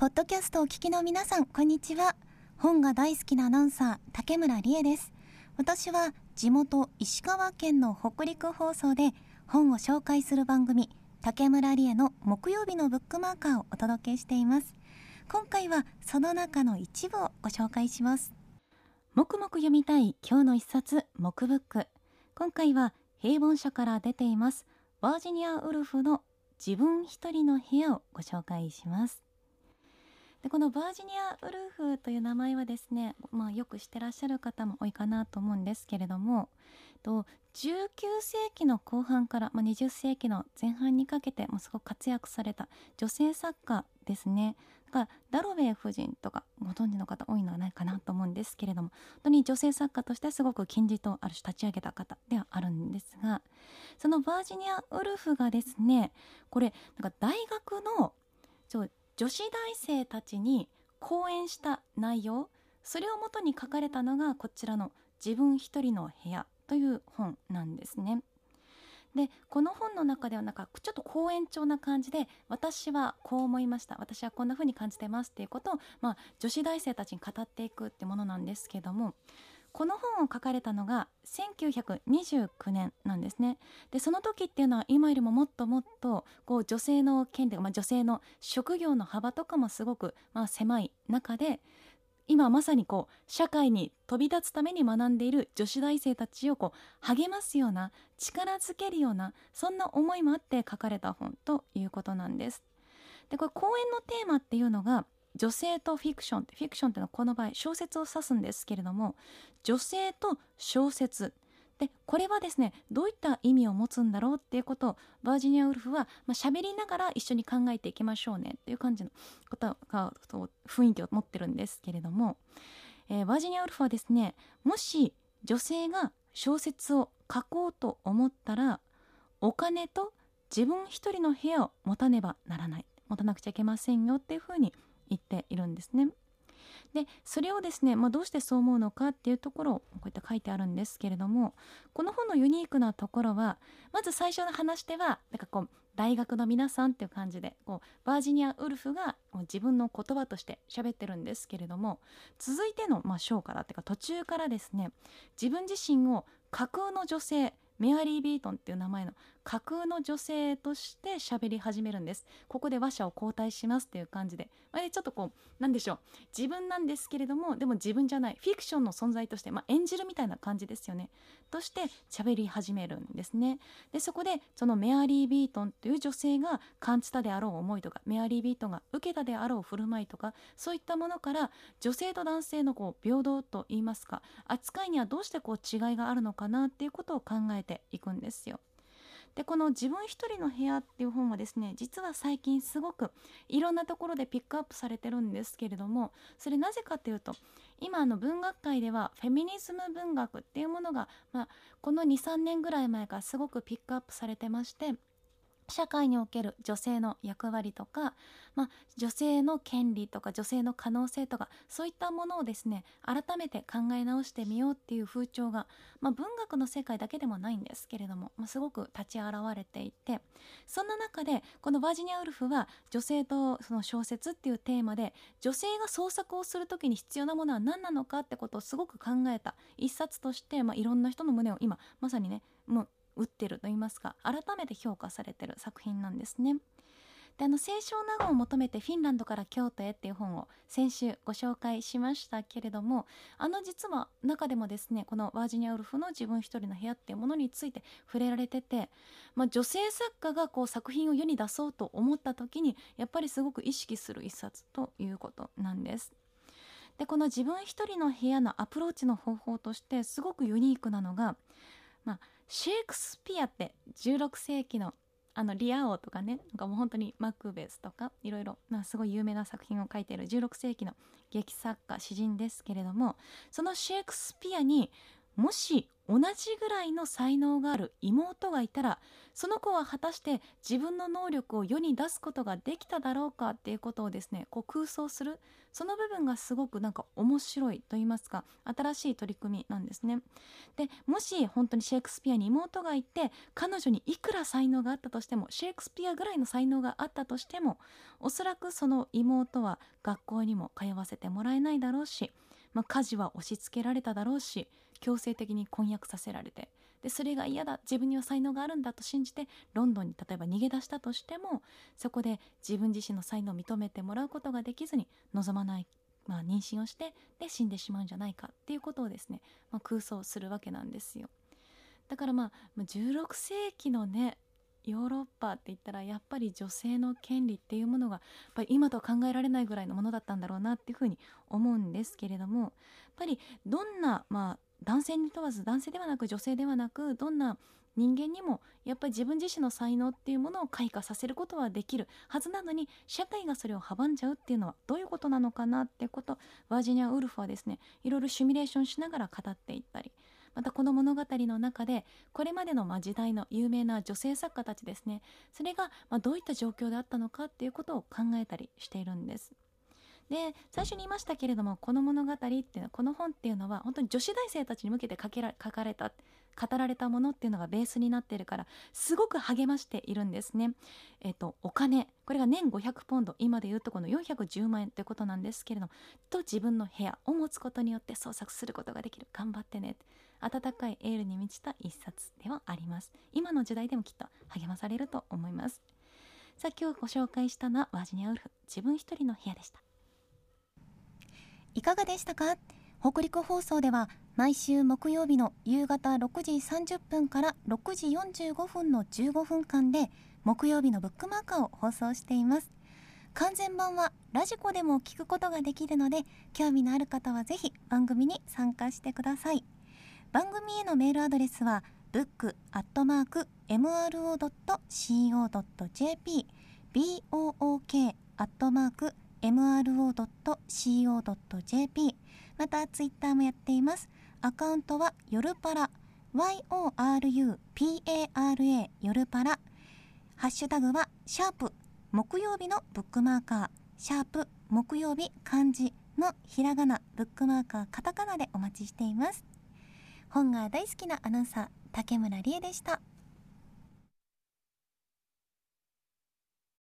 ポッドキャストをお聞きの皆さんこんにちは。本が大好きなアナウンサー竹村理恵です。私は地元石川県の北陸放送で本を紹介する番組竹村理恵の木曜日のブックマーカーをお届けしています。今回はその中の一部をご紹介します。もくもく読みたい今日の一冊木ブック今回は平凡社から出ていますバージニア・ウルフの自分一人の部屋をご紹介します。でこのバージニア・ウルフという名前はですね、まあ、よく知ってらっしゃる方も多いかなと思うんですけれどもと19世紀の後半から、まあ、20世紀の前半にかけてもすごく活躍された女性作家ですね。がダロウェイ夫人とかご存知の方多いのではないかなと思うんですけれども本当に女性作家としてすごく金字とある種立ち上げた方ではあるんですがそのバージニア・ウルフがですねこれなんか大学の女子大生たちに講演した内容それをもとに書かれたのがこちらの「自分一人の部屋」という本なんですね。でこの本の中ではなんかちょっと講演調な感じで私はこう思いました私はこんな風に感じてますっていうことを、まあ、女子大生たちに語っていくってものなんですけどもこの本を書かれたのが1929年なんですねでその時っていうのは今よりももっともっとこう女性の権利、まあ、女性の職業の幅とかもすごくまあ狭い中で今まさにこう社会に飛び立つために学んでいる女子大生たちをこう励ますような力づけるようなそんな思いもあって書かれた本ということなんです。でこれ講演のテーマっていうのが女性とフィクションフィクションっていうのはこの場合小説を指すんですけれども女性と小説。でこれはですねどういった意味を持つんだろうっていうことをバージニア・ウルフはまあ、喋りながら一緒に考えていきましょうねっていう感じのことが雰囲気を持ってるんですけれども、えー、バージニア・ウルフはですねもし女性が小説を書こうと思ったらお金と自分一人の部屋を持たねばならない。持たなくちゃいけませんよっていうふうに言っているんですね。でそれをですね、まあ、どうしてそう思うのかっていうところをこうやって書いてあるんですけれどもこの本のユニークなところはまず最初の話ではなんかこう大学の皆さんっていう感じでこうバージニア・ウルフが自分の言葉として喋ってるんですけれども続いての、まあ、章からっていうか途中からですね自分自身を架空の女性メアリー・ビートンっていう名前の架空の女性として喋り始めるんです。ここで話者を交代しますっていう感じで、まあ、ちょっとこうなんでしょう。自分なんですけれどもでも自分じゃないフィクションの存在として、まあ、演じるみたいな感じですよね。として喋り始めるんですね。でそこでそのメアリー・ビートンという女性が感じたであろう思いとかメアリー・ビートンが受けたであろう振る舞いとかそういったものから女性と男性のこう平等といいますか扱いにはどうしてこう違いがあるのかなっていうことを考えていくんですよ。でこの「自分一人の部屋」っていう本はですね実は最近すごくいろんなところでピックアップされてるんですけれどもそれなぜかというと今の文学界ではフェミニズム文学っていうものが、まあ、この23年ぐらい前からすごくピックアップされてまして社会における女性の役割とか、まあ、女性の権利とか女性の可能性とかそういったものをですね改めて考え直してみようっていう風潮が、まあ、文学の世界だけでもないんですけれども、まあ、すごく立ち現れていてそんな中でこのバージニア・ウルフは女性とその小説っていうテーマで女性が創作をする時に必要なものは何なのかってことをすごく考えた一冊として、まあ、いろんな人の胸を今まさにねもう打ってると言いますか改めて評価されてる作品なんですね。であの清少納言を求めてフィンランドから京都へっていう本を先週ご紹介しましたけれどもあの実は中でもですねこのバージニア・ウルフの自分一人の部屋っていうものについて触れられてて、まあ、女性作家がこう作品を世に出そうと思った時にやっぱりすごく意識する一冊ということなんです。でこの自分一人の部屋のアプローチの方法としてすごくユニークなのが、まあ、シェイクスピアって16世紀のあのリア王とかねなんかもう本当にマクベスとかいろいろなすごい有名な作品を書いている16世紀の劇作家詩人ですけれどもそのシェイクスピアにもし同じぐらいの才能がある妹がいたらその子は果たして自分の能力を世に出すことができただろうかっていうことをですねこう空想する。その部分がすごくなんか面白いと言いますか新しい取り組みなんですね。でもし本当にシェイクスピアに妹がいて彼女にいくら才能があったとしてもシェイクスピアぐらいの才能があったとしてもおそらくその妹は学校にも通わせてもらえないだろうし、まあ、家事は押し付けられただろうし強制的に婚約させられてでそれが嫌だ自分には才能があるんだと信じてロンドンに例えば逃げ出したとしてもそこで自分自身の才能を認めてもらうことができずに望まない、まあ、妊娠をしてで死んでしまうんじゃないかっていうことをですね、まあ、空想するわけなんですよ。だからまあ16世紀のねヨーロッパって言ったらやっぱり女性の権利っていうものがやっぱり今とは考えられないぐらいのものだったんだろうなっていうふうに思うんですけれどもやっぱりどんな、まあ、男性に問わず男性ではなく女性ではなくどんな人間にもやっぱり自分自身の才能っていうものを開花させることはできるはずなのに社会がそれを阻んじゃうっていうのはどういうことなのかなってことバージニア・ウルフはですねいろいろシミュレーションしながら語っていったりまたこの物語の中でこれまでのま時代の有名な女性作家たちですねそれがまどういった状況であったのかっていうことを考えたりしているんです。で最初に言いましたけれどもこの物語っていうのはこの本っていうのは本当に女子大生たちに向けて書けら書かれた語られたものっていうのがベースになっているからすごく励ましているんですね。えっとお金。これが年500ポンド。今でいうとこの410万円ということなんですけれどもと自分の部屋を持つことによって創作することができる。頑張ってね。温かいエールに満ちた一冊ではあります。今の時代でもきっと励まされると思います。さあ今日ご紹介したのはワジニアウルフ。自分一人の部屋でした。いかがでしたか？北陸放送では毎週木曜日の夕方6時30分から6時45分の15分間で木曜日のブックマーカーを放送しています。完全版はラジコでも聞くことができるので興味のある方はぜひ番組に参加してください。番組へのメールアドレスは book.mro.co.jp book.mro.co.jp mro.co.jp またツイッターもやっています。アカウントは夜パラ YORUPARA 夜パラ。ハッシュタグはシャープ木曜日のブックマーカー。シャープ木曜日漢字のひらがなブックマーカーカタカナでお待ちしています。本が大好きなアナウンサー竹村理恵でした。